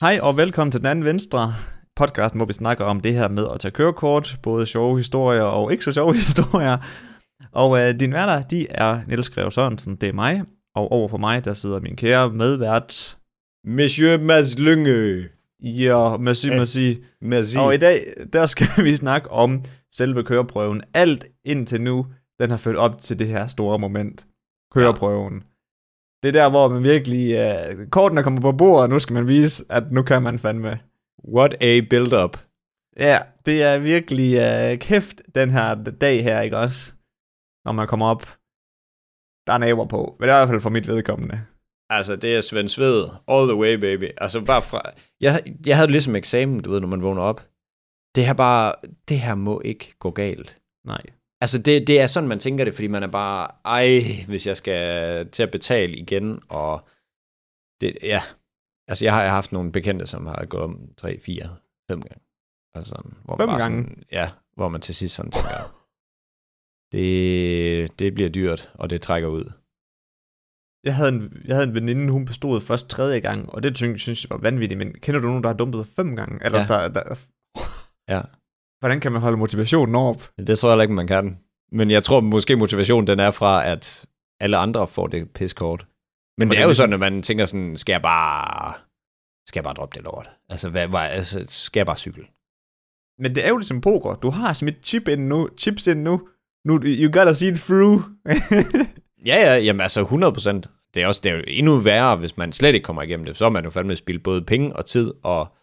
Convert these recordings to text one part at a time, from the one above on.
Hej og velkommen til Den Anden Venstre, podcasten, hvor vi snakker om det her med at tage kørekort, både sjove historier og ikke så sjove historier. Og øh, dine værter, de er Niels Greve Sørensen, det er mig, og over for mig, der sidder min kære medvært, Monsieur Mads Lynge. ja, merci, merci. Merci. Og i dag, der skal vi snakke om selve køreprøven. Alt indtil nu, den har ført op til det her store moment. Køreprøven. Ja. Det er der, hvor man virkelig... Uh, korten er kommet på bordet, og nu skal man vise, at nu kan man fandme. What a build-up. Ja, det er virkelig uh, kæft, den her dag her, ikke også? Når man kommer op. Der er næver på. Men det er i hvert fald for mit vedkommende. Altså, det er Svend Sved. All the way, baby. Altså, bare fra... Jeg, jeg havde ligesom eksamen, du ved, når man vågner op. Det her bare... Det her må ikke gå galt. Nej. Altså, det, det er sådan, man tænker det, fordi man er bare... Ej, hvis jeg skal til at betale igen, og... Det, ja. Altså, jeg har haft nogle bekendte, som har gået om 3, 4, 5 gange. Altså, hvor man Fem bare gange? Sådan, ja, hvor man til sidst sådan tænker... Det, det bliver dyrt, og det trækker ud. Jeg havde, en, jeg havde en veninde, hun bestod først tredje gang, og det synes, synes jeg var vanvittigt, men kender du nogen, der har dumpet fem gange? Eller Ja. der, der, Ja. Hvordan kan man holde motivationen op? Det tror jeg ikke, man kan. Men jeg tror måske motivationen den er fra, at alle andre får det piskort. Men det er jo ligesom- sådan, at man tænker sådan, skal jeg bare, skal jeg bare droppe det lort? Altså, hvad, hvad, altså skal jeg bare cykle? Men det er jo ligesom poker. Du har smidt chip ind nu, chips ind nu. Nu, you gotta see it through. Ja, ja, jamen altså 100 procent. Det er, også, det er jo endnu værre, hvis man slet ikke kommer igennem det. Så er man jo fandme spildt både penge og tid, og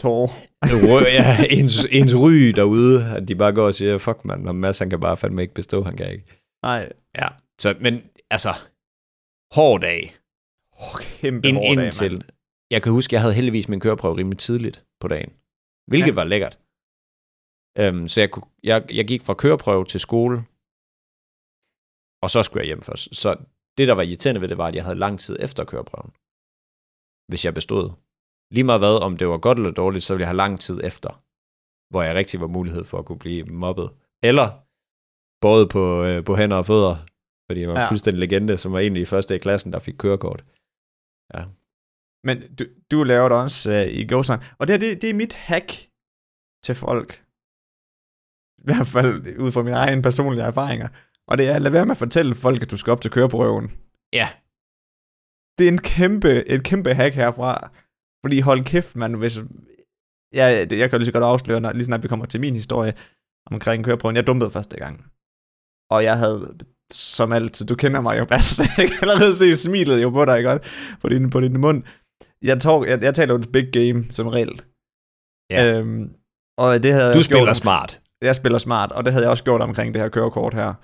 Rø- ja, ens, ens ry derude, at de bare går og siger, fuck man, og Mads han kan bare fandme ikke bestå, han kan ikke. Nej. Ja, så, men altså, hård dag. Oh, kæmpe ind, hård dag, indtil, mand. jeg kan huske, jeg havde heldigvis min køreprøve rimelig tidligt på dagen, hvilket Ja. var lækkert. Um, så jeg, kunne, jeg, jeg gik fra køreprøve til skole, og så skulle jeg hjem først. Så det, der var irriterende ved det, var, at jeg havde lang tid efter køreprøven, hvis jeg bestod. Lige meget hvad, om det var godt eller dårligt, så ville jeg have lang tid efter, hvor jeg rigtig var mulighed for at kunne blive mobbet. Eller både på, øh, på hænder og fødder, fordi jeg var Ja. ja. fuldstændig legende, som var egentlig i første i klassen, der fik kørekort. Men du, du laver det også uh, i GoSang. Og det, her, det, det er mit hack til folk. I hvert fald ud fra mine egne personlige erfaringer. Og det er, lad være med at fortælle folk, at du skal op til køreprøven. Ja. Det er en kæmpe, et kæmpe hack herfra. Fordi hold kæft, man, hvis... Ja, det, jeg kan lige så godt afsløre, når, lige snart vi kommer til min historie omkring køreprøven. Jeg dumpede første gang. Og jeg havde, som altid, du kender mig jo bedst, jeg kan allerede se smilet jo på dig, godt? På din, på din mund. Jeg, tog, jeg, jeg taler jo et big game, som regel. Ja. Øhm, og det havde Du spiller gjort, smart. jeg spiller smart, og det havde jeg også gjort omkring det her kørekort her.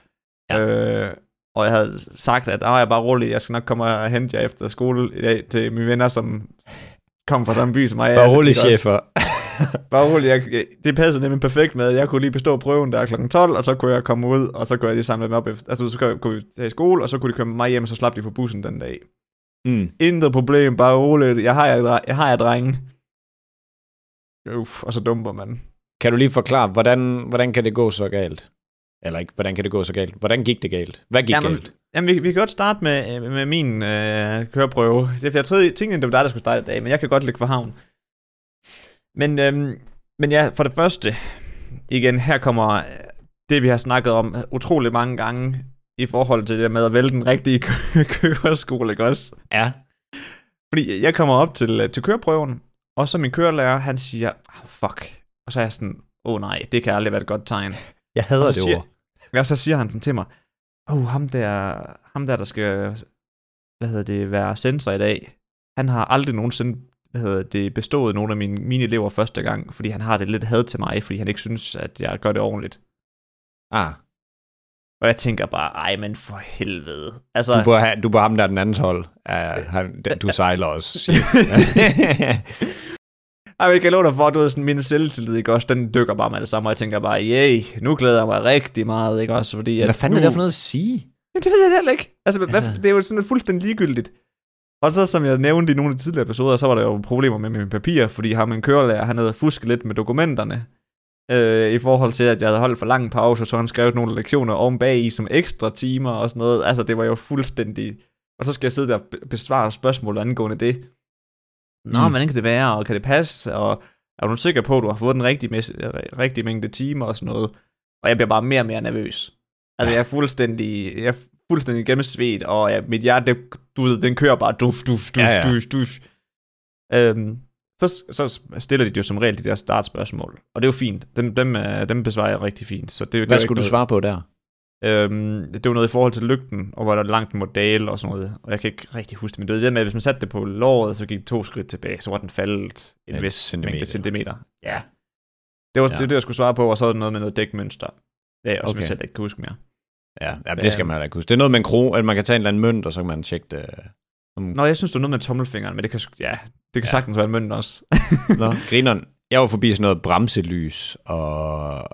Ja. Øh, og jeg havde sagt, at jeg er bare rolig, jeg skal nok komme og hente jer efter skole i dag til mine venner, som kom fra samme by som mig. Bare rolig, chefer. Bare rolig, jeg, det passede nemlig perfekt med, jeg kunne lige bestå prøven der kl. 12, og så kunne jeg komme ud, og så kunne jeg lige samle dem op. Efter, altså, så kunne vi tage i skole, og så kunne de køre mig hjem, og så slap de for bussen den dag. Mm. Intet problem, bare roligt. Jeg har jer, jeg har jer drenge. Uff, og så dumper man. Kan du lige forklare, hvordan, hvordan kan det gå så galt? Eller ikke, hvordan kan det gå så galt? Hvordan gik det galt? Hvad gik Jamen, galt? Jamen, vi, vi kan godt starte med, med min øh, køreprøve. Jeg troede, tænkte, det var dig, der skulle starte i dag, men jeg kan godt ligge for havn. Men, øhm, men ja, for det første, igen, her kommer øh, det, vi har snakket om utrolig mange gange, i forhold til det med at vælge den rigtige kø- køreskole, ikke også? Ja. Fordi jeg kommer op til, øh, til køreprøven, og så min kørelærer, han siger, oh, fuck. Og så er jeg sådan, åh oh, nej, det kan aldrig være et godt tegn. Jeg hader det siger- ord. Ja, så siger han sådan til mig, oh, ham der, ham der, der skal, hvad hedder det, være sensor i dag, han har aldrig nogensinde, hvad hedder det, bestået nogle af mine, mine elever første gang, fordi han har det lidt had til mig, fordi han ikke synes, at jeg gør det ordentligt. Ah, Og jeg tænker bare, ej, men for helvede. Altså, du, bør have, du bør ham der er den andens hold. Uh, han, du sejler også. ej, jeg kan love dig for, at du ved, sådan, min selvtillid, ikke også, den dykker bare med det samme, og jeg tænker bare, yay, nu glæder jeg mig rigtig meget, ikke også, fordi... Hvad at fanden nu, er det for noget at sige? Jamen, det ved jeg heller ikke. Altså, hvad, Altså. det er jo sådan fuldstændig ligegyldigt. Og så, som jeg nævnte i nogle af de tidligere episoder, så var der jo problemer med mine papirer, fordi ham en kørelærer, han havde fusket lidt med dokumenterne, øh, i forhold til, at jeg havde holdt for lang pause, så han skrev nogle lektioner oven bag i som ekstra timer og sådan noget. Altså, det var jo fuldstændig... Og så skal jeg sidde der og be- besvare spørgsmål angående det. Nå, Mm. hvordan kan det være, og kan det passe, og er du sikker på, at du har fået den rigtige, mes- rigtige mængde timer og sådan noget? Og jeg bliver bare mere og mere nervøs. Altså, jeg er fuldstændig, jeg er fuldstændig gennemsvedt, og jeg, mit hjerte, det, du ved, den kører bare duf, duf, duf, Ja, ja, dus, dus. Øhm, så, så stiller de jo som regel de der startspørgsmål, og det er jo fint. Dem, dem, øh, dem besvarer jeg rigtig fint. Så det, det Hvad jo skulle du ikke svare på der? Øhm, det var noget i forhold til lygten, og hvor der langt den må dale og sådan noget. Og jeg kan ikke rigtig huske det, men det var det med, at hvis man satte det på låret, så gik det to skridt tilbage, så var den faldet en Ja, vis centimeter. mængde centimeter. Ja. Det var Ja. det, jeg skulle svare på, og så var det noget med noget dækmønster. Ja, og som Okay. jeg selv ikke kan huske mere. Ja, ja det skal man heller ikke huske. Det er noget med en kro, at man kan tage en eller anden mønt, og så kan man tjekke det. Om... Nå, jeg synes, det var noget med tommelfingeren, men det kan, ja, det kan ja. sagtens være en mønt også. Nå, grineren. Jeg var forbi sådan noget bremselys, og...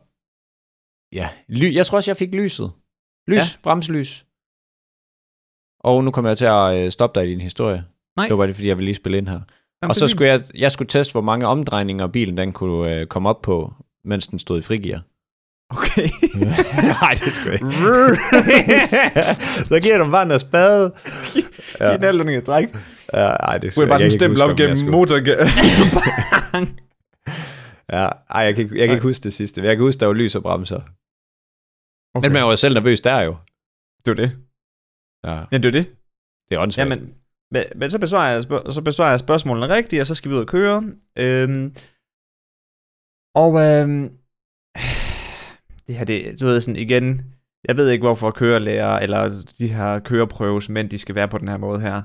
Ja, ly... jeg tror også, jeg fik lyset. Lys, ja. Bremselys. Og nu kommer jeg til at øh, stoppe dig i din historie. Nej. Det var bare det, fordi jeg ville lige spille ind her. Jamen, og så skulle jeg, jeg skulle teste, hvor mange omdrejninger bilen den kunne øh, komme op på, mens den stod i frigear. Okay. Nej, det skulle jeg ikke. så giver du bare noget spade. Ja. I den alder, jeg træk. Ja, ej, det skulle bare jeg sådan ikke stempel op jeg gennem motor. Ja, ej, jeg kan, ikke- jeg kan ikke huske det sidste. men Jeg kan huske, der var lys og bremser. Okay. Men man var jo selv nervøs der jo. det var det. Ja, Ja, det var det. det er åndssvagt. Jamen, men, så, besvarer jeg, så besvarer jeg spørgsmålene rigtigt, og så skal vi ud og køre. Øhm, og øhm, det her, det, du ved sådan igen, jeg ved ikke, hvorfor kørelærer, eller de her køreprøves, men de skal være på den her måde her.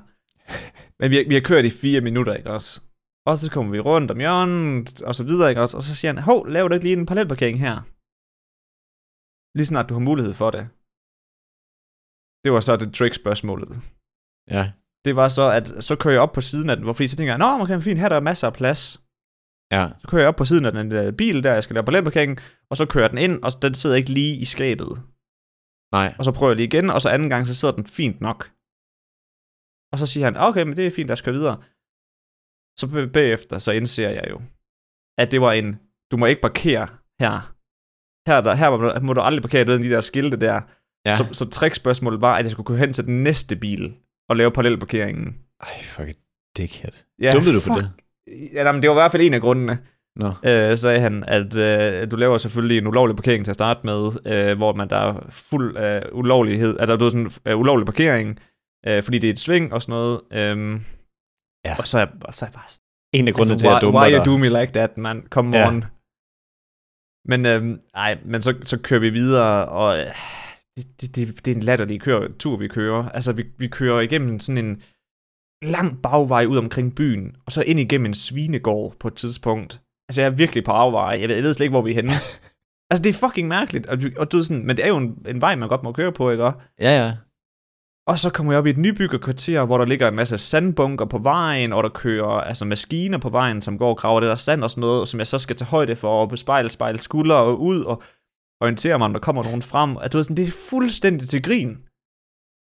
Men vi, vi har kørt i fire minutter, ikke også? Og så kommer vi rundt om hjørnet, og så videre, ikke også? Og så siger han, hov, laver du ikke lige en parallelparkering her? Lige snart du har mulighed for det. Det var så det trick-spørgsmålet Ja, det var så, at så kører jeg op på siden af den, hvor fordi så tænker jeg, nå, okay, fint, her er der masser af plads. ja. Så kører jeg op på siden af den der bil der, jeg skal lave parallelparkeringen, og så kører den ind, og den sidder ikke lige i skabet. Nej. Og så prøver jeg lige igen, og så anden gang, så sidder den fint nok. Og så siger han, okay, men det er fint, lad os køre videre. Så bagefter, så indser jeg jo, at det var en, du må ikke parkere her. Her, er der, her må, du, må du aldrig parkere ved de der skilte der. Ja. Så, så trickspørgsmålet var, at jeg skulle køre hen til den næste bil og lave parallelparkeringen. Ej, fuck it. Dickhead. Ja, Dummede du for det? Ja, nej, men det var i hvert fald en af grundene, Nå. øh, sagde han, at øh, du laver selvfølgelig en ulovlig parkering til at starte med, øh, hvor man der er fuld af ulovlighed, altså du er sådan øh, ulovlig parkering, øh, fordi det er et sving og sådan noget. Øh, Ja. Og så er, og så er jeg bare En af grundene altså, til, at jeg dummer why you do me like that, man? Come Ja. on. Men, øh, ej, men så, så kører vi videre, og øh, det, det, det, det er en latterlig kør, tur, vi kører. Altså, vi, vi kører igennem sådan en lang bagvej ud omkring byen, og så ind igennem en svinegård på et tidspunkt. Altså, jeg er virkelig på afvej. Jeg ved, jeg ved slet ikke, hvor vi er henne. altså, det er fucking mærkeligt. Og, og du sådan, men det er jo en, en vej, man godt må køre på, ikke? Ja, ja. Og så kommer jeg op i et nybyggerkvarter, hvor der ligger en masse sandbunker på vejen, og der kører altså maskiner på vejen, som går og graver det der sand og sådan noget, som jeg så skal tage højde for, og bespejle, spejle skuldre og ud, og orientere mig, om der kommer nogen frem. At du ved sådan, det er fuldstændig til grin,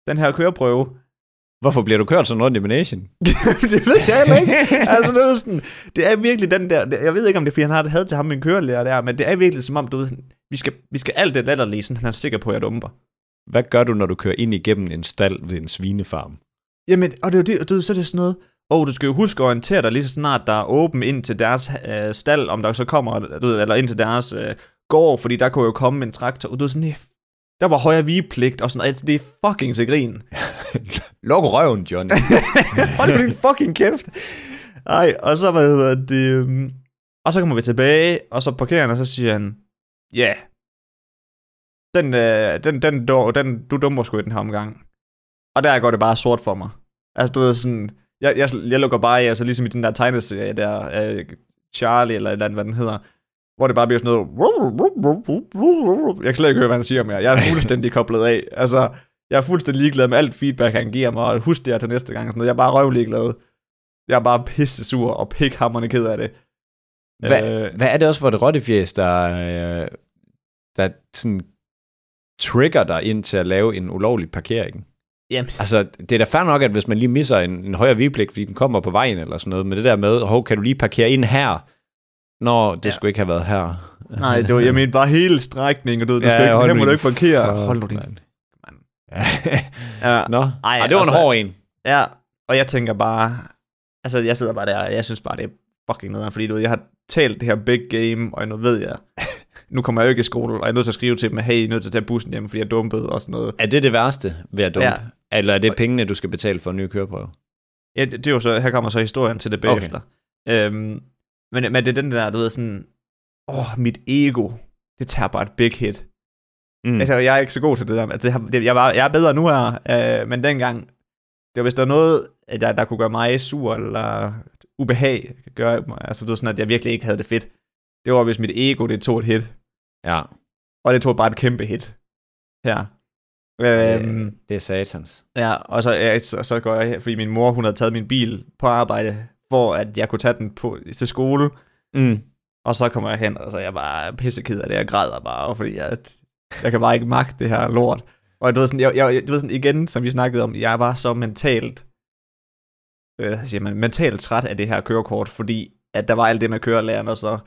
den her køreprøve. Hvorfor bliver du kørt sådan rundt i Manation? det ved jeg heller ikke. Altså, det, er sådan, det er virkelig den der, det- jeg ved ikke, om det er, fordi han har havde til ham min kørelærer der, men det er virkelig som om, du ved, vi skal, vi skal alt det latterlige, sådan han er sikker på, at jeg dumper. Hvad gør du, når du kører ind igennem en stald ved en svinefarm? Jamen, og det er jo det, og ved, så er det sådan noget, og du skal jo huske at orientere dig lige så snart, der er åben ind til deres øh, stald, om der så kommer, du ved, eller ind til deres øh, gård, fordi der kunne jo komme en traktor, og du er sådan, "Ja, der var højere vigepligt, og sådan altså, det er fucking til grin. Luk røven, Johnny. Hold din fucking kæft. Ej, og så, hvad hedder det, øhm, og så kommer vi tilbage, og så parkerer han, og så siger han, ja, yeah, den, øh, den, den, den, den, du dummer sgu i den her omgang. Og der går det bare sort for mig. Altså, du ved sådan, jeg, jeg, jeg lukker bare af, altså ligesom i den der tegneserie der, øh, Charlie, eller et eller andet, hvad den hedder, hvor det bare bliver sådan noget, jeg kan slet ikke høre, hvad han siger mere. Jeg er fuldstændig koblet af. Altså, jeg er fuldstændig ligeglad med alt feedback, han giver mig, og husk det her til næste gang. Sådan noget. Jeg er bare røvlig glad. Jeg er bare pisse sur og pikhammerende ked af det. Hvad, Øh, hvad er det også for et rottefjæs, der, øh, der sådan trigger dig ind til at lave en ulovlig parkering? Jamen. Altså, det er da fair nok, at hvis man lige misser en, en højere vigepligt, fordi den kommer på vejen eller sådan noget, men det der med, hov, kan du lige parkere ind her? Nå, det Ja. skulle ikke have været her. nej, det var, jeg mente bare hele strækningen, og du ved, du Ja, skal ikke, her må du ikke parkere. fuck, Hold nu din... mand. Ja, Nå, Ej, Ej, det var og en hård en. ja, og jeg tænker bare, altså jeg sidder bare der, og jeg synes bare, det er fucking nederen, fordi du ved, jeg har talt det her big game, og nu ved jeg, nu kommer jeg jo ikke i skole, og jeg er nødt til at skrive til dem, hey, I er nødt til at tage bussen hjem, fordi jeg dumpet og sådan noget. Er det det værste ved at dumpe? Ja. Eller er det pengene, du skal betale for en ny køreprøve? Ja, det, er jo så, her kommer så historien til det bagefter. Okay. Øhm, men, men det er den der, du ved, sådan, åh, mit ego, det tager bare et big hit. Mm. Altså, jeg er ikke så god til det der. Altså, det, jeg, var, jeg er bedre nu her, øh, men dengang, det var hvis der var noget, jeg, der kunne gøre mig sur eller ubehag, gøre altså det var sådan, at jeg virkelig ikke havde det fedt. Det var, hvis mit ego, det tog et hit. Ja, Og det tog bare et kæmpe hit. Her. Øhm, det, det er satans. ja, og så, ja, så, så går jeg, fordi min mor, hun havde taget min bil på arbejde, for at jeg kunne tage den på, til skole. Mm. Og så kommer jeg hen, og så er jeg bare pisseked af det, jeg græder bare, fordi jeg, jeg kan bare ikke magte det her lort. Og du ved, sådan, jeg, jeg, du ved sådan, igen, som vi snakkede om, jeg var så mentalt, øh, siger man, mentalt træt af det her kørekort, fordi at der var alt det med kørelæreren, og så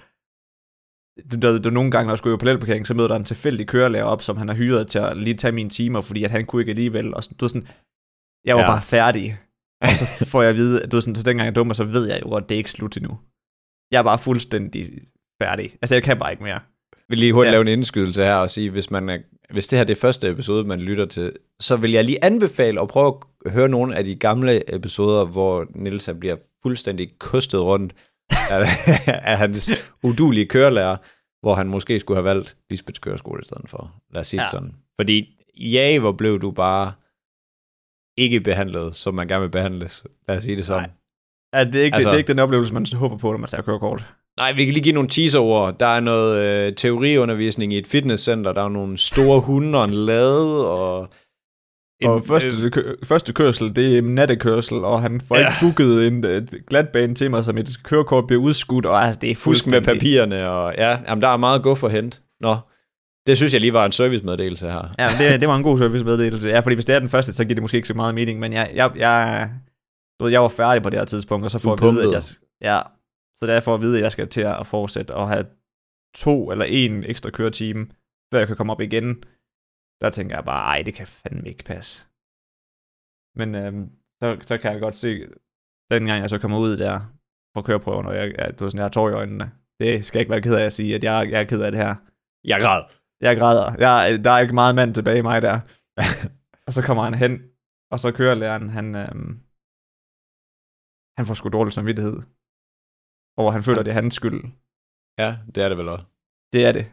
du, du, du, nogle gange, når jeg skulle jo på parkering, så møder der en tilfældig kørelærer op, som han har hyret til at lige tage mine timer, fordi at han kunne ikke alligevel. Og sådan, du sådan, jeg var Ja. bare færdig. Og så får jeg at vide, at du sådan, så dengang jeg dummer, så ved jeg jo godt, det er ikke slut endnu. Jeg er bare fuldstændig færdig. Altså, jeg kan bare ikke mere. Jeg vil lige hurtigt Ja. lave en indskydelse her og sige, hvis, man er, hvis det her er det første episode, man lytter til, så vil jeg lige anbefale at prøve at høre nogle af de gamle episoder, hvor Nils bliver fuldstændig kostet rundt af, hans udulige kørelærer, hvor han måske skulle have valgt Lisbeths køreskole i stedet for. Lad os sige ja. Sådan. Fordi ja, hvor blev du bare ikke behandlet, som man gerne vil behandles. Lad os sige det sådan. Nej. Ja, det, er ikke, altså, Altså- det er ikke den oplevelse, man håber på, når man tager kørekort. Nej, vi kan lige give nogle teaserord. Der er noget øh, teoriundervisning i et fitnesscenter. Der er nogle store hunde og en lade. Og, en, Og første, kø, første kørsel, det er nattekørsel, og han får ja. ikke booket en et glatbane til mig, som et kørekort bliver udskudt, og altså, det er Fusk med papirerne. Og, ja, jamen, der er meget gå for hent. Nå, det synes jeg lige var en servicemeddelelse her. Ja, det, det var en god servicemeddelelse. Ja, fordi hvis det er den første, så giver det måske ikke så meget mening, men jeg, jeg, jeg, du ved, jeg var færdig på det her tidspunkt, og så får jeg at vide, at jeg, ja, så det er for at vide, at jeg skal til at fortsætte og have to eller en ekstra køretime, før jeg kan komme op igen. Der tænker jeg bare, ej, det kan fandme ikke passe. Men øhm, så, så kan jeg godt se, dengang jeg så kommer ud der på køreprøven, og jeg, jeg, du ved sådan, jeg har tår i øjnene. Det skal jeg ikke være ked af at sige, at jeg, jeg er ked af det her. Jeg græd. Jeg græder. Jeg, der er ikke meget mand tilbage i mig der. og så kommer han hen, og så kører læreren, han, øhm, han får sgu dårlig samvittighed. Og han føler, det er hans skyld. Ja, det er det vel også. Det er det.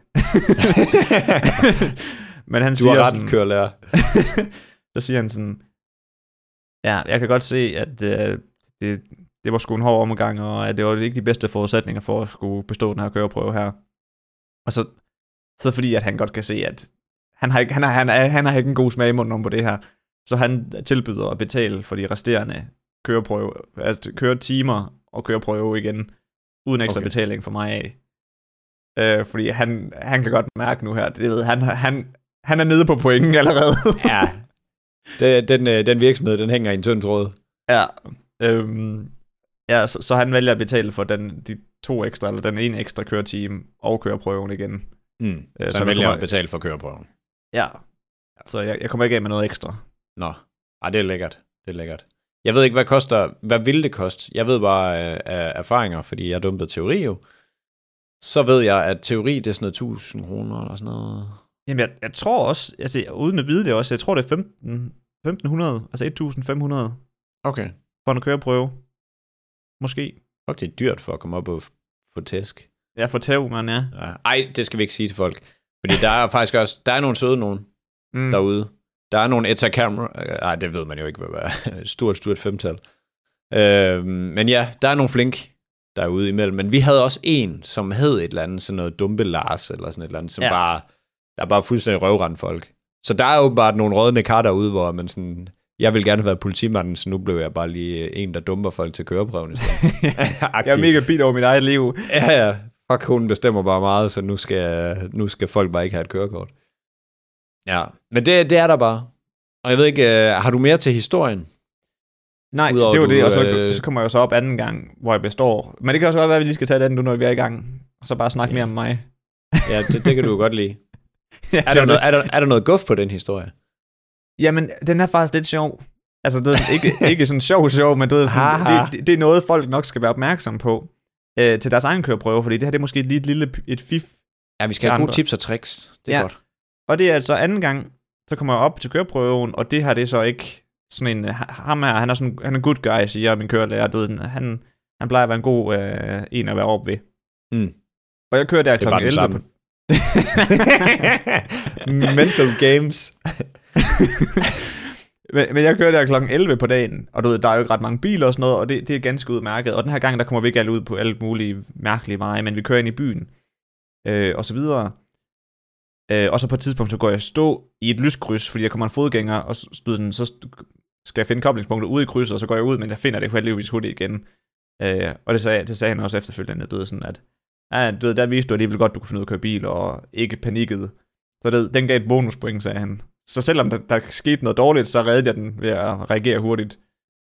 Men han Du siger har ret, sådan, kørelærer. så siger han sådan, ja, jeg kan godt se, at øh, det, det var sgu en hård omgang, og at det var ikke de bedste forudsætninger for at skulle bestå den her køreprøve her. Og så, så fordi, at han godt kan se, at han har, ikke, han, har, han, har, han har ikke en god smag i munden om på det her, så han tilbyder at betale for de resterende køreprøve, altså køretimer og køreprøve igen, uden ekstra Okay. okay. betaling for mig af. Øh, fordi han, han kan godt mærke nu her, det ved, han, han, han er nede på pointen allerede. ja. Det, den, øh, den virksomhed, den hænger i en tynd tråd. Ja, øhm, ja så, så han vælger at betale for den, de to ekstra, eller den ene ekstra køretime og køreprøven igen. Mm. Øh, Så så han vælger kommer- at betale for køreprøven. Ja. Så jeg, jeg kommer ikke af med noget ekstra. Nå, Ej, det er lækkert. Det er lækkert. Jeg ved ikke, hvad koster, hvad vil det koste? Jeg ved bare øh, af erfaringer, fordi jeg dumpede teori jo. Så ved jeg, at teori, det er sådan noget 1000 kroner eller sådan noget. Jamen, jeg, jeg tror også, altså, uden at vide det også, jeg tror, det er 15, 1500, altså 1500 Okay. for en køreprøve. Måske. Fuck, det er dyrt for at komme op og få tæsk. Ja, for tæv, man, ja. Ej, det skal vi ikke sige til folk. Fordi der er faktisk også, der er nogle søde nogen Mm. derude. Der er nogle Eta Camera. Nej, det ved man jo ikke, hvad er. Stort, stort femtal. Øh, men ja, der er nogle flink derude imellem. Men vi havde også en, som hed et eller andet, sådan noget dumpe Lars, eller sådan et eller andet, som. Ja. bare, der er bare fuldstændig røvrende folk. Så der er åbenbart nogle rådne kar derude, hvor man sådan, jeg vil gerne have været politimanden, så nu blev jeg bare lige en, der dumper folk til køreprøven. jeg er mega bit over mit eget liv. Ja, ja. Fuck, hun bestemmer bare meget, så nu skal, nu skal folk bare ikke have et kørekort. Ja, men det, det er der bare. Og jeg ved ikke, øh, har du mere til historien? Nej, Udover det var du, det, og så, øh, så kommer jeg så op anden gang, hvor jeg består. Men det kan også godt være, at vi lige skal tage den nu, når vi er i gang. Og så bare snakke Ja. mere om mig. Ja, det, det kan du godt lide. Er der, noget, er, der, er der noget guf på den historie? Jamen, den er faktisk lidt sjov. Altså, det er ikke, ikke sådan sjov sjov, men du ved, sådan, det, det, det, er noget, folk nok skal være opmærksom på øh, til deres egen køreprøve, fordi det her det er måske lige et lille et fif. Ja, vi skal have gode tips og tricks. Det er Ja. godt. Og det er altså anden gang, så kommer jeg op til køreprøven, og det her det er så ikke sådan en, ham her, han er sådan, han er good guy, siger min kørelærer, du ved, han, han plejer at være en god øh, en at være op ved. Mm. Og jeg kører der er den 11 på. Mental games. Men, men jeg kører der klokken 11 på dagen, og du ved, der er jo ikke ret mange biler og sådan noget, og det, det er ganske udmærket. Og den her gang, der kommer vi ikke alle ud på alle mulige mærkelige veje, men vi kører ind i byen, øh, og så videre. Øh, og så på et tidspunkt, så går jeg stå i et lyskryds, fordi der kommer en fodgænger, og så, sådan, så skal jeg finde koblingspunktet ude i krydset, og så går jeg ud, men jeg finder det heldigvis hurtigt igen. Øh, og det sagde, det sagde han også efterfølgende, du ved sådan, at ja, du ved, der viste du alligevel godt, du kunne finde ud af at køre bil, og ikke panikket. Så det, den gav et bonuspoint, sagde han. Så selvom der, der skete noget dårligt, så reddede jeg den ved at reagere hurtigt.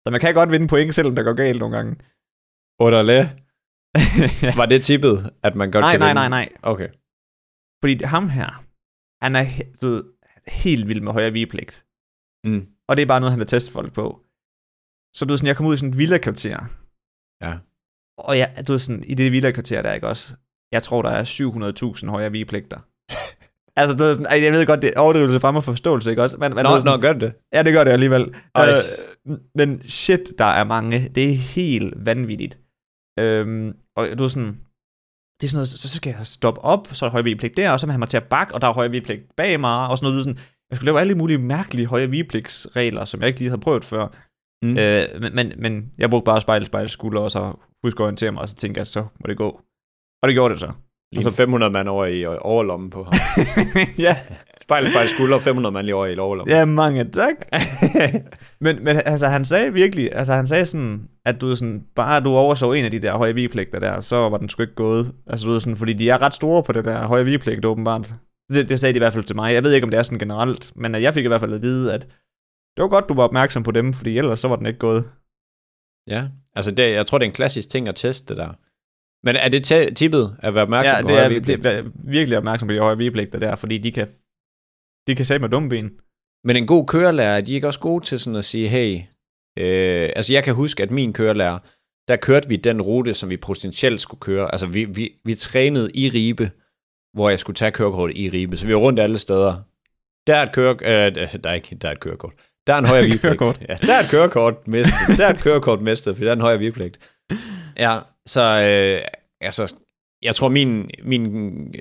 Så man kan godt vinde point, selvom det går galt nogle gange. Underlæ. ja. Var det tippet, at man godt Nej, kan nej, vinde? nej, nej. Okay. Fordi ham her, han er du ved, helt vild med højere vigepligt. Mm. Og det er bare noget, han vil teste folk på. Så du ved sådan, jeg kom ud i sådan et villa-kvarter. Ja. Og jeg, du ved sådan, i det villa-kvarter der, ikke også? Jeg tror, der er 700.000 højere vigepligter. altså, du ved sådan, jeg ved godt, det er overdrivelse frem og forståelse, ikke også? Men, men, Nå, sådan, nå, gør det. Ja, det gør det alligevel. Ej. Øh, men shit, der er mange. Det er helt vanvittigt. Øhm, og du er sådan, det er sådan noget, så, skal jeg stoppe op, så er der højre der, og så vil han mig til at bakke, og der er højre vigepligt bag mig, og sådan noget. Sådan, jeg skulle lave alle mulige mærkelige højre vigepligtsregler, som jeg ikke lige havde prøvet før. Mm. Øh, men, men, men jeg brugte bare spejl, spejl, skulder, og så husk at orientere mig, og så tænkte jeg, at så må det gå. Og det gjorde det så. Lige 500 mand over i øh, overlommen på ham. ja, Spejl, spejl, skulder, 500 mand lige over i overlommen. ja, mange tak. Men, men altså, han sagde virkelig, altså han sagde sådan, at du sådan, bare du overså en af de der høje vigepligter der, så var den sgu ikke gået. Altså du er sådan, fordi de er ret store på det der høje vigepligt, åbenbart. Det, det sagde de i hvert fald til mig. Jeg ved ikke, om det er sådan generelt, men jeg fik i hvert fald at vide, at det var godt, du var opmærksom på dem, fordi ellers så var den ikke gået. Ja, altså det, jeg tror, det er en klassisk ting at teste det der. Men er det t- tippet at være opmærksom Ja, på det højre er, det er virkelig opmærksom på de høje vigepligter der, fordi de kan, de kan sætte med dumme ben. Men en god kørelærer, er de ikke også gode til sådan at sige, hey, øh, altså jeg kan huske, at min kørelærer, der kørte vi den rute, som vi potentielt skulle køre. Altså vi, vi, vi trænede i Ribe, hvor jeg skulle tage kørekortet i Ribe, så vi var rundt alle steder. Der er et køre, øh, der er ikke, der er et kørekort. Der er en højere vigepligt. Ja, der er et kørekort mistet. Der er et kørekort mistet, for der er en højere vigepligt. Ja, så øh, altså, jeg tror min, min, øh,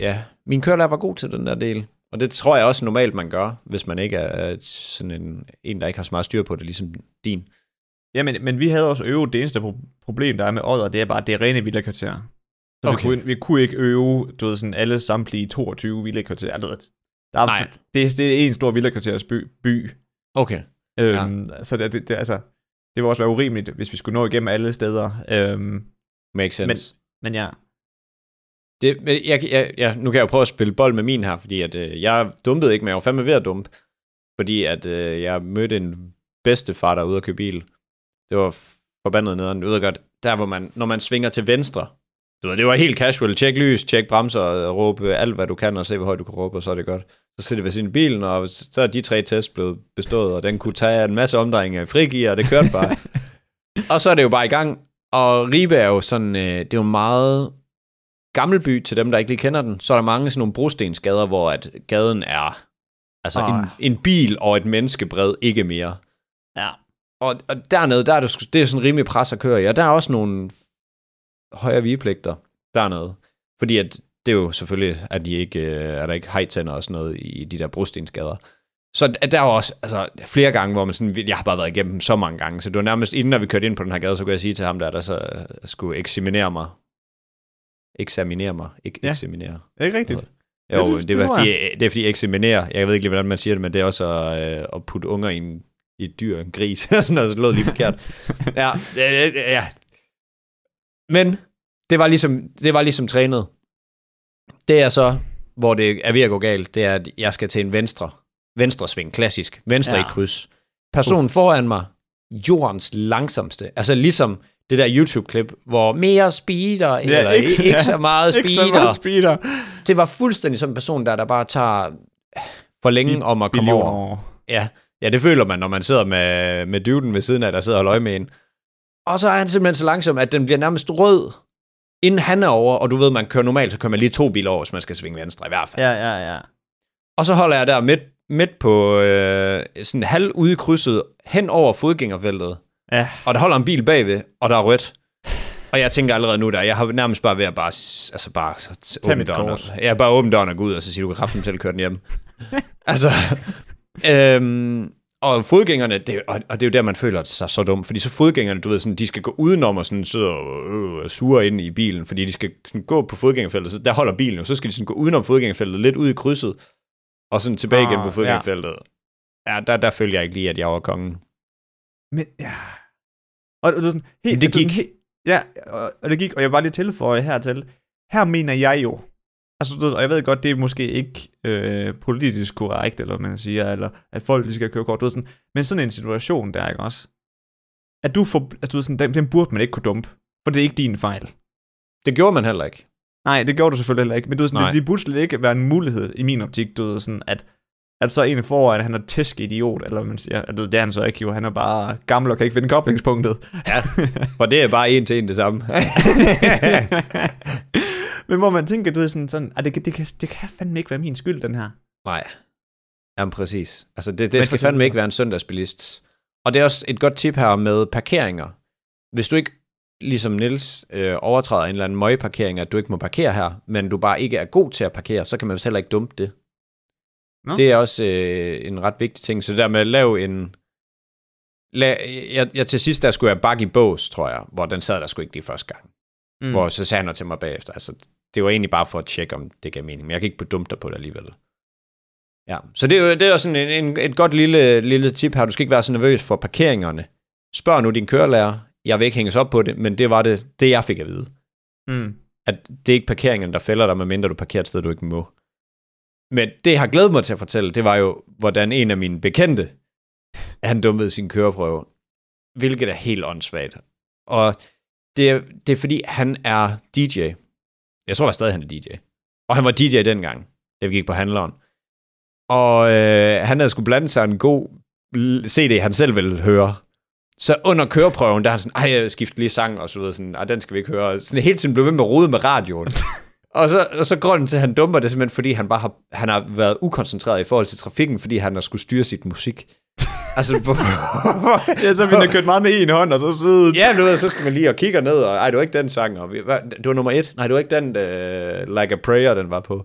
ja, min kørelærer var god til den der del. Og det tror jeg også normalt, man gør, hvis man ikke er sådan en, en der ikke har så meget styr på det, ligesom din. Ja, men, men vi havde også øvet. Det eneste pro- problem, der er med Odder, det er bare, at det er rene villakvarter. Så Okay. vi, kunne, vi kunne ikke øve, du ved, sådan alle samtlige 22 villakvarter. Du ved, Der er, Nej. Det, det er en stor villakvarters by. by. Okay. Øhm, Så det, det, det, altså, det ville også være urimeligt, hvis vi skulle nå igennem alle steder. Øhm, Makes sense. men ja, Det, men jeg, jeg, jeg, nu kan jeg jo prøve at spille bold med min her, fordi at, øh, jeg dumpede ikke, men jeg var fandme ved at dumpe. Fordi at øh, jeg mødte en bedstefar, der var ude at købe bil. Det var forbandet nederen. Du ved godt, der hvor man, når man svinger til venstre, du ved, det var helt casual. Tjek lys, tjek bremser, og råbe alt, hvad du kan, og se, hvor højt du kan råbe, og så er det godt. Så sidder ved sin bilen, og så er de tre tests blevet bestået, og den kunne tage en masse omdrejninger i frigear, og det kørte bare. og så er det jo bare i gang. Og Ribe er jo sådan, øh, det er jo meget gammel by til dem, der ikke lige kender den. Så er der mange sådan nogle brostensgader, hvor at gaden er altså Ah. en, en bil og et menneske bred, ikke mere. Ja. Og, og dernede, der er det, det er sådan rimelig pres at køre i, og der er også nogle højere vigepligter dernede. Fordi at det er jo selvfølgelig, at de ikke, øh, er der ikke hejtænder og sådan noget i de der brostensgader. Så der er jo også altså, flere gange, hvor man sådan, jeg har bare været igennem dem så mange gange, så det var nærmest, inden at vi kørte ind på den her gade, så kunne jeg sige til ham der, der så øh, skulle eksaminere mig. Eksaminere mig, ikke Ja. eksaminere. er det ikke rigtigt? Jo, Ja, det, det- det, det var, fordi, det er fordi eksaminere, jeg ved ikke lige, hvordan man siger det, men det er også at, øh, at putte unger i, en, i et dyr, en gris, sådan noget, så lød lige forkert. ja, ja, ja. Men det var ligesom, det var ligesom trænet. Det er så, hvor det er ved at gå galt, det er, at jeg skal til en venstre, venstre sving, klassisk, venstre ja. Ja. i kryds. Personen foran mig, jordens langsomste, altså ligesom det der YouTube-klip, hvor mere speeder, ja, eller ikke, ikke, ikke så meget speeder. Ikke så meget speeder. Det var fuldstændig som en person, der, der bare tager for længe om at komme over. år. Ja, Ja, det føler man, når man sidder med, med dyvden ved siden af, der sidder og løg med en. Og så er han simpelthen så langsom, at den bliver nærmest rød, inden han er over, og du ved, man kører normalt, så kører man lige to biler over, hvis man skal svinge venstre i hvert fald. Ja, ja, ja. Og så holder jeg der midt, midt på øh, sådan halv ude i krydset, hen over fodgængerfeltet, Ja, og der holder en bil bagved, og der er rødt. Og jeg tænker allerede nu der, jeg har nærmest bare ved at bare, altså bare åbne døren. Og, ja, bare åbne døren og gå ud, og så siger du, kan kraften selv køre den hjem. altså, øhm, og fodgængerne, det, og, og det er jo der, man føler sig så dum, fordi så fodgængerne, du ved, sådan, de skal gå udenom og sådan sidde og øh, sure ind i bilen, fordi de skal sådan, gå på fodgængerfeltet, så der holder bilen jo, så skal de sådan gå udenom fodgængerfeltet, lidt ud i krydset, og sådan tilbage igen Ah, på ja. fodgængerfeltet. Ja, der, der følger jeg ikke lige, at jeg var kongen. men ja. Og det er sådan, helt, det sådan gik. Helt, ja, og, og det gik, og jeg bare lige tilføje hertil. Her mener jeg jo, altså, og jeg ved godt, det er måske ikke øh, politisk korrekt, eller man siger, eller at folk de skal køre kort, du ved, sådan, men sådan en situation der, ikke også? At du får, at du ved, sådan, den, den burde man ikke kunne dumpe, for det er ikke din fejl. Det gjorde man heller ikke. Nej, det gjorde du selvfølgelig heller ikke, men du ved, sådan, Nej. det, det burde slet ikke være en mulighed i min optik, du ved, sådan, at at så en foran, han er tæsk idiot, eller man siger. At det er han så ikke jo. Han er bare gammel og kan ikke finde koblingspunktet. Ja, for det er bare en til en det samme. Men hvor man tænker, du er sådan, sådan at det, kan- det, kan, det kan fandme ikke være min skyld, den her. Nej. Jamen præcis. Altså det, det Men skal fandme ikke være en søndagsbilist. Og det er også et godt tip her med parkeringer. Hvis du ikke, ligesom Nils øh, overtræder en eller anden møgparkering, at du ikke må parkere her, men du bare ikke er god til at parkere, så kan man vist heller ikke dumpe det. Nå. Det er også øh, en ret vigtig ting. Så det der med at lave en... La, jeg, jeg, til sidst der skulle jeg bakke i bås, tror jeg, hvor den sad der skulle ikke lige første gang. Mm. Hvor så sagde han til mig bagefter. Altså, det var egentlig bare for at tjekke, om det gav mening. Men jeg kan ikke bedumpe dig på det alligevel. Ja, så det er jo det er sådan en, en, et godt lille, lille tip her. Du skal ikke være så nervøs for parkeringerne. Spørg nu din kørelærer. Jeg vil ikke hænges op på det, men det var det, det jeg fik at vide. Mm. At det er ikke parkeringen, der fælder dig, medmindre du parkerer et sted, du ikke må. Men det, jeg har glædet mig til at fortælle, det var jo, hvordan en af mine bekendte, han dummede sin køreprøve. Hvilket er helt åndssvagt. Og det det er fordi, han er DJ. Jeg tror var stadig, han er DJ. Og han var DJ dengang, da vi gik på handleren. Og øh, han havde skulle blande sig en god CD, han selv ville høre. Så under køreprøven, der er han sådan, ej, jeg skifter lige sang, og så videre, sådan, ej, den skal vi ikke høre. Sådan hele tiden blev ved med at rode med radioen. og, så, og så grunden til, at han dumper, det er simpelthen, fordi han bare har, han har været ukoncentreret i forhold til trafikken, fordi han har skulle styre sit musik. Altså, hvor, Ja, så ville jeg kørt meget med en hånd, og så sidde... Ja, du ved, så skal man lige og kigge ned, og ej, det var ikke den sang, og vi, hvad, det var nummer et. Nej, det var ikke den, uh, Like a Prayer, den var på.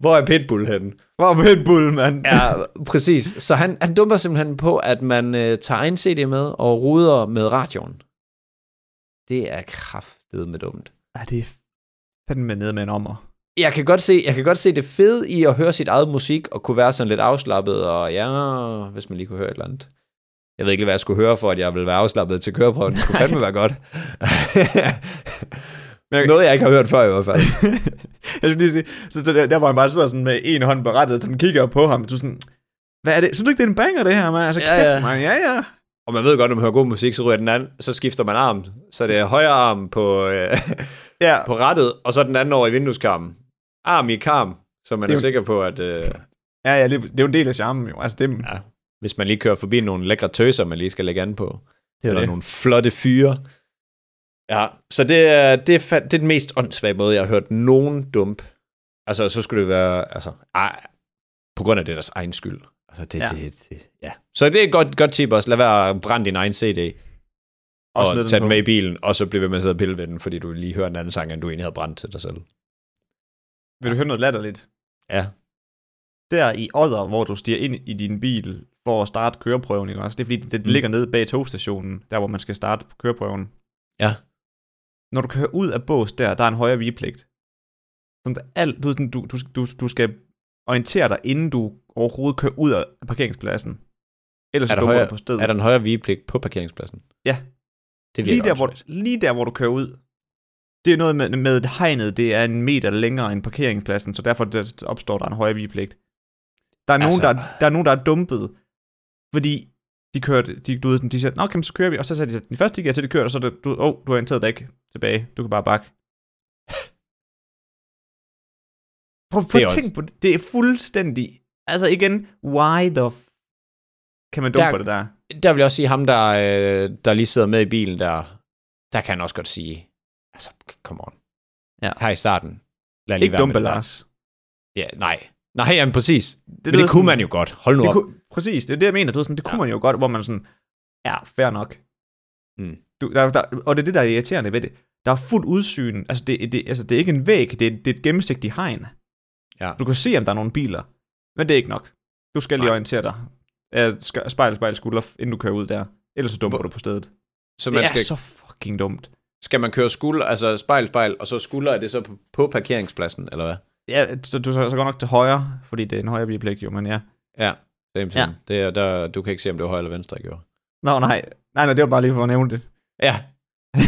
Hvor er Pitbull henne? Hvor med et bull, mand. Ja, præcis. Så han, han dumper simpelthen på, at man uh, tager egen CD med og ruder med radioen. Det er kraftet med dumt. Ja, det er fandme nede med en ommer. Jeg kan, godt se, jeg kan godt se det fede i at høre sit eget musik, og kunne være sådan lidt afslappet, og ja, hvis man lige kunne høre et eller andet. Jeg ved ikke, hvad jeg skulle høre, for at jeg ville være afslappet til køreprøven. Det skulle fandme være godt. Men jeg- Noget, jeg ikke har hørt før i hvert fald. jeg skulle lige sige, så der, der, hvor han bare sidder sådan med en hånd berettet, sådan kigger på ham, du er sådan, hvad er det? Synes du ikke, det er en banger, det her, man? Altså, Ja, ja, man. Ja, ja. Og man ved godt, når man hører god musik, så ryger den anden, så skifter man arm. Så det er højre arm på, øh, Ja, på rettet, og så den anden over i vindueskarmen. Arm i karm, så man Det er, er jo- sikker på, at øh, ja, ja det, det er jo en del af charmen, jo. Altså, det, Ja. hvis man lige kører forbi nogle lækre tøser, man lige skal lægge an på. det er eller det. nogle flotte fyre. Ja, så det er, det, er, det er den mest åndssvage måde, jeg har hørt nogen dump. Altså, så skulle det være, altså, ej, på grund af det deres egen skyld. Altså, det, Ja. det, det, ja. Så det er et godt, godt tip også. Lad være at brænde din egen CD, og smid den tage den med i bilen, og så blive ved med at sidde og pille ved den, fordi du lige hører en anden sang, end du egentlig havde brændt til dig selv. Vil du høre noget latterligt? Ja. Der i Odder, hvor du stiger ind i din bil for at starte køreprøven, ikke også? Det er fordi, det, det Mm. ligger nede bag togstationen, der hvor man skal starte på køreprøven. Ja. Når du kører ud af bås der, der er en højere vigepligt. Som der alt, du, du, du, du, du skal orientere dig, inden du overhovedet kører ud af parkeringspladsen. Ellers Er så der, højere, på stedet. er der en højere vigepligt på parkeringspladsen? Ja. Det lige, der, hvor, lige der, hvor du kører ud. Det er noget med, med hegnet, det er en meter længere end parkeringspladsen, så derfor der opstår der en højere vigepligt. Der er, Altså- nogen, der, der er nogen, der er dumpet, fordi de kørte, de, du ved, de siger, nå, okay, så kører vi, og så sagde de, den første gik til, de kørte, og så er det, du, oh, du har orienteret dig ikke tilbage, du kan bare bakke. Prøv, prøv Det er at tænk på det, det er fuldstændig, altså igen, why the, f- kan man dumme Der- på det der. Der vil jeg også sige, ham, der, øh, der lige sidder med i bilen der, der kan han også godt sige, altså, come on. Ja. Her i starten. Lad lige Ikke være dumpe, det. Lars. Ja, nej. Nej, jamen præcis. Det, Men det lyder kunne sådan- man jo godt. Hold nu Det op. kunne, præcis, det er det, jeg mener. Du, sådan, det kunne Ja. man jo godt, hvor man sådan, ja, fair nok. Mm. Du, der, der, og det er det, der er irriterende ved det. Der er fuldt udsyn. Altså, det, det, altså, det er ikke en væg, det er, det er et gennemsigtigt hegn. Ja. Du kan se, om der er nogle biler. Men det er ikke nok. Du skal lige Nej. orientere dig. Spejl, spejl, skulder, inden du kører ud der. Ellers så dumper Hvor- du på stedet. Så Det man er skal, så fucking dumt. Skal man køre skulder, altså spejl, spejl, og så skulder er det så på, på parkeringspladsen, eller hvad? Ja, så du så, så godt nok til højre, fordi det er en højre vigepligt jo, men ja. Ja, same, same. Ja. Det er, der, du kan ikke se, om det var højre eller venstre, jeg gjorde. Nå, nej. Nej, nej, det var bare lige for at nævne det. Ja,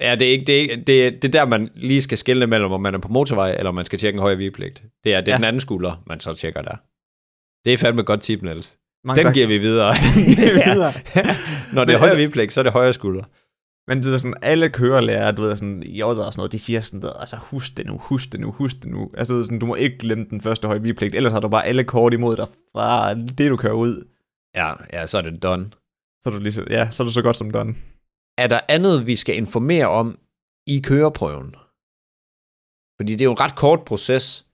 ja det, er ikke, det, er ikke, det, er, det er der, man lige skal skille mellem, om man er på motorvej, eller om man skal tjekke en højre vigepligt. Det er, det er Ja. den anden skulder, man så tjekker der. Det er fandme godt tip, Niels. Mange Den giver vi videre. giver vi videre. Når det er altså- vigepligt, så er det højre skulder. Men du ved, sådan, alle kørelærer, du ved, sådan, i og sådan noget, de siger sådan, der, altså, husk det nu, husk det nu, husk det nu. Altså, sådan, du må ikke glemme den første høje vigepligt, ellers har du bare alle kort imod dig fra det, du kører ud. Ja, ja, så er det done. Så er du, lige, så- ja, så er du så godt som done. Er der andet, vi skal informere om i køreprøven? Fordi det er jo en ret kort proces.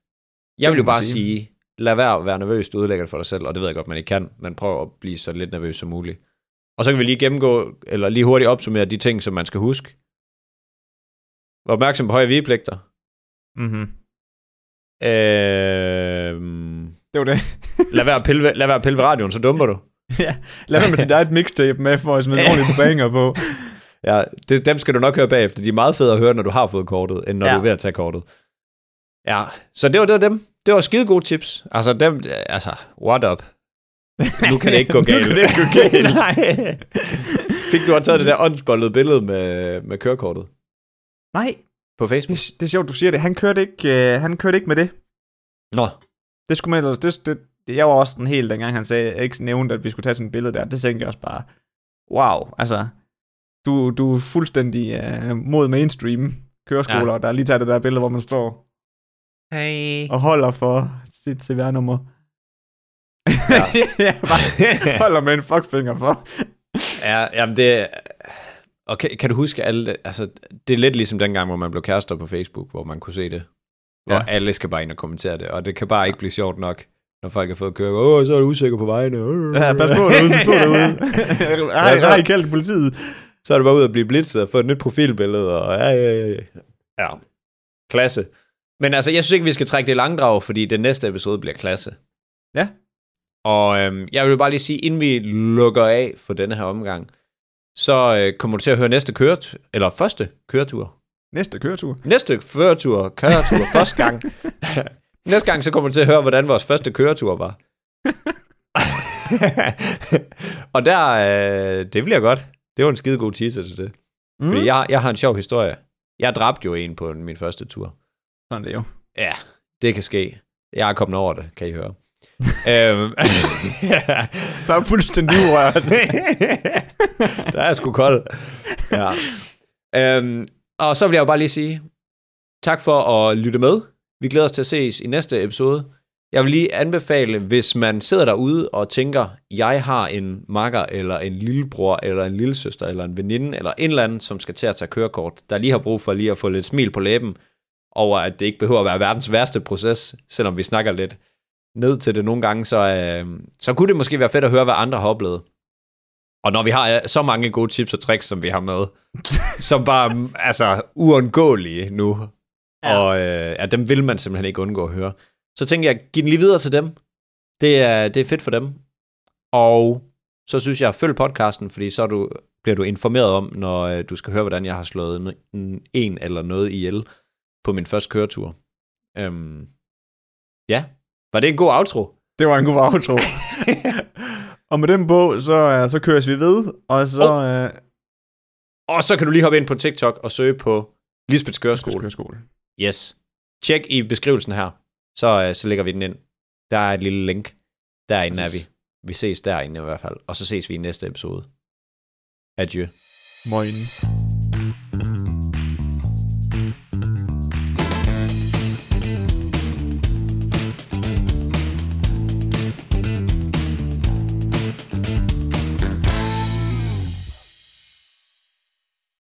Jeg vil jo bare sige. sige, lad være at være nervøs, du ødelægger det for dig selv, og det ved jeg godt, man ikke kan, men prøv at blive så lidt nervøs som muligt. Og så kan vi lige gennemgå, eller lige hurtigt opsummere de ting, som man skal huske. Vær opmærksom på høje vigepligter. Mm-hmm. Øh, Det var det. lad, være at pille, ved- lad være at pille ved radioen, så dumper du. ja, lad være med til dig et mixtape med, for at smide ordentligt på banger på. Ja, det, dem skal du nok høre bagefter. De er meget federe at høre, når du har fået kortet, end når Ja. ja. du er ved at tage kortet. Ja, så det var, det var dem. Det var skide gode tips. Altså, dem, altså, what up? Nu kan det ikke gå galt. nu kan det ikke gå galt. Nej. Fik du også taget det der åndsbollede billede med, med kørekortet Nej, på Facebook? det, det er sjovt, du siger det. Han kørte ikke, øh, han kørte ikke med det. Nå, Det skulle man ellers, det, det, det, jeg var også den helt, dengang han sagde, ikke nævnte, at vi skulle tage sådan et billede der. Det tænkte jeg også bare, wow, altså, du, du er fuldstændig uh, mod mainstream køreskoler, ja. der lige taget det der billede, hvor man står hey. og holder for sit CVR-nummer. Ja. ja, bare holder med en fuckfinger for. Ja, jamen det... Og kan, du huske alle... det- Altså, det er lidt ligesom dengang, hvor man blev kærester på Facebook, hvor man kunne se det. Hvor Ja. alle skal bare ind og kommentere det, og det kan bare ikke blive sjovt nok, når folk har fået køre. Åh, så er du usikker på vejene. Ja, pas på derude, pas på derude. Ej, ej, kaldt politiet. Så er det bare ud at blive blitzet og få et nyt profilbillede, og ja, ja, ja, ja. Klasse. Men altså, jeg synes ikke, vi skal trække det langdrag, fordi den næste episode bliver klasse. Ja. Og øhm, jeg vil bare lige sige, inden vi lukker af for denne her omgang, så øh, kommer du til at høre næste køretur, eller første køretur. Næste køretur. Næste køretur, køretur, første gang. Næste gang, så kommer du til at høre, hvordan vores første køretur var. og der, øh, det bliver godt. Det var en skide god teaser til det. Mm. Mm. Jeg, jeg har en sjov historie. Jeg dræbte jo en på min første tur. Sådan det jo. Ja, det kan ske. Jeg er kommet over det, kan I høre. Øhm, Der er fuldstændig urørt. der er sgu kold. Ja. Øhm, og så vil jeg jo bare lige sige, tak for at lytte med. Vi glæder os til at ses i næste episode. Jeg vil lige anbefale, hvis man sidder derude og tænker, jeg har en makker, eller en lillebror, eller en lillesøster, eller en veninde, eller en eller anden, som skal til at tage kørekort, der lige har brug for lige at få lidt smil på læben, over at det ikke behøver at være verdens værste proces, selvom vi snakker lidt ned til det nogle gange, så, øh, så kunne det måske være fedt at høre, hvad andre har oplevet. Og når vi har øh, så mange gode tips og tricks, som vi har med, som bare mm, altså uundgåelige nu, Ja. og øh, ja, dem vil man simpelthen ikke undgå at høre. Så tænker jeg, giv den lige videre til dem. Det er, det er fedt for dem. Og så synes jeg, følg podcasten, fordi så du, bliver du informeret om, når øh, du skal høre, hvordan jeg har slået en, en eller noget ihjel på min første køretur. Øhm, ja, var det en god outro? Det var en god outro. og med den på, så, uh, så køres vi ved, og så... Oh. Uh, Og så kan du lige hoppe ind på TikTok og søge på Lisbeths Køreskole. Køreskole. Yes. Tjek i beskrivelsen her, så, øh, så lægger vi den ind. Der er et lille link. Derinde er vi. Vi ses derinde i hvert fald. Og så ses vi i næste episode. Adieu. Moin.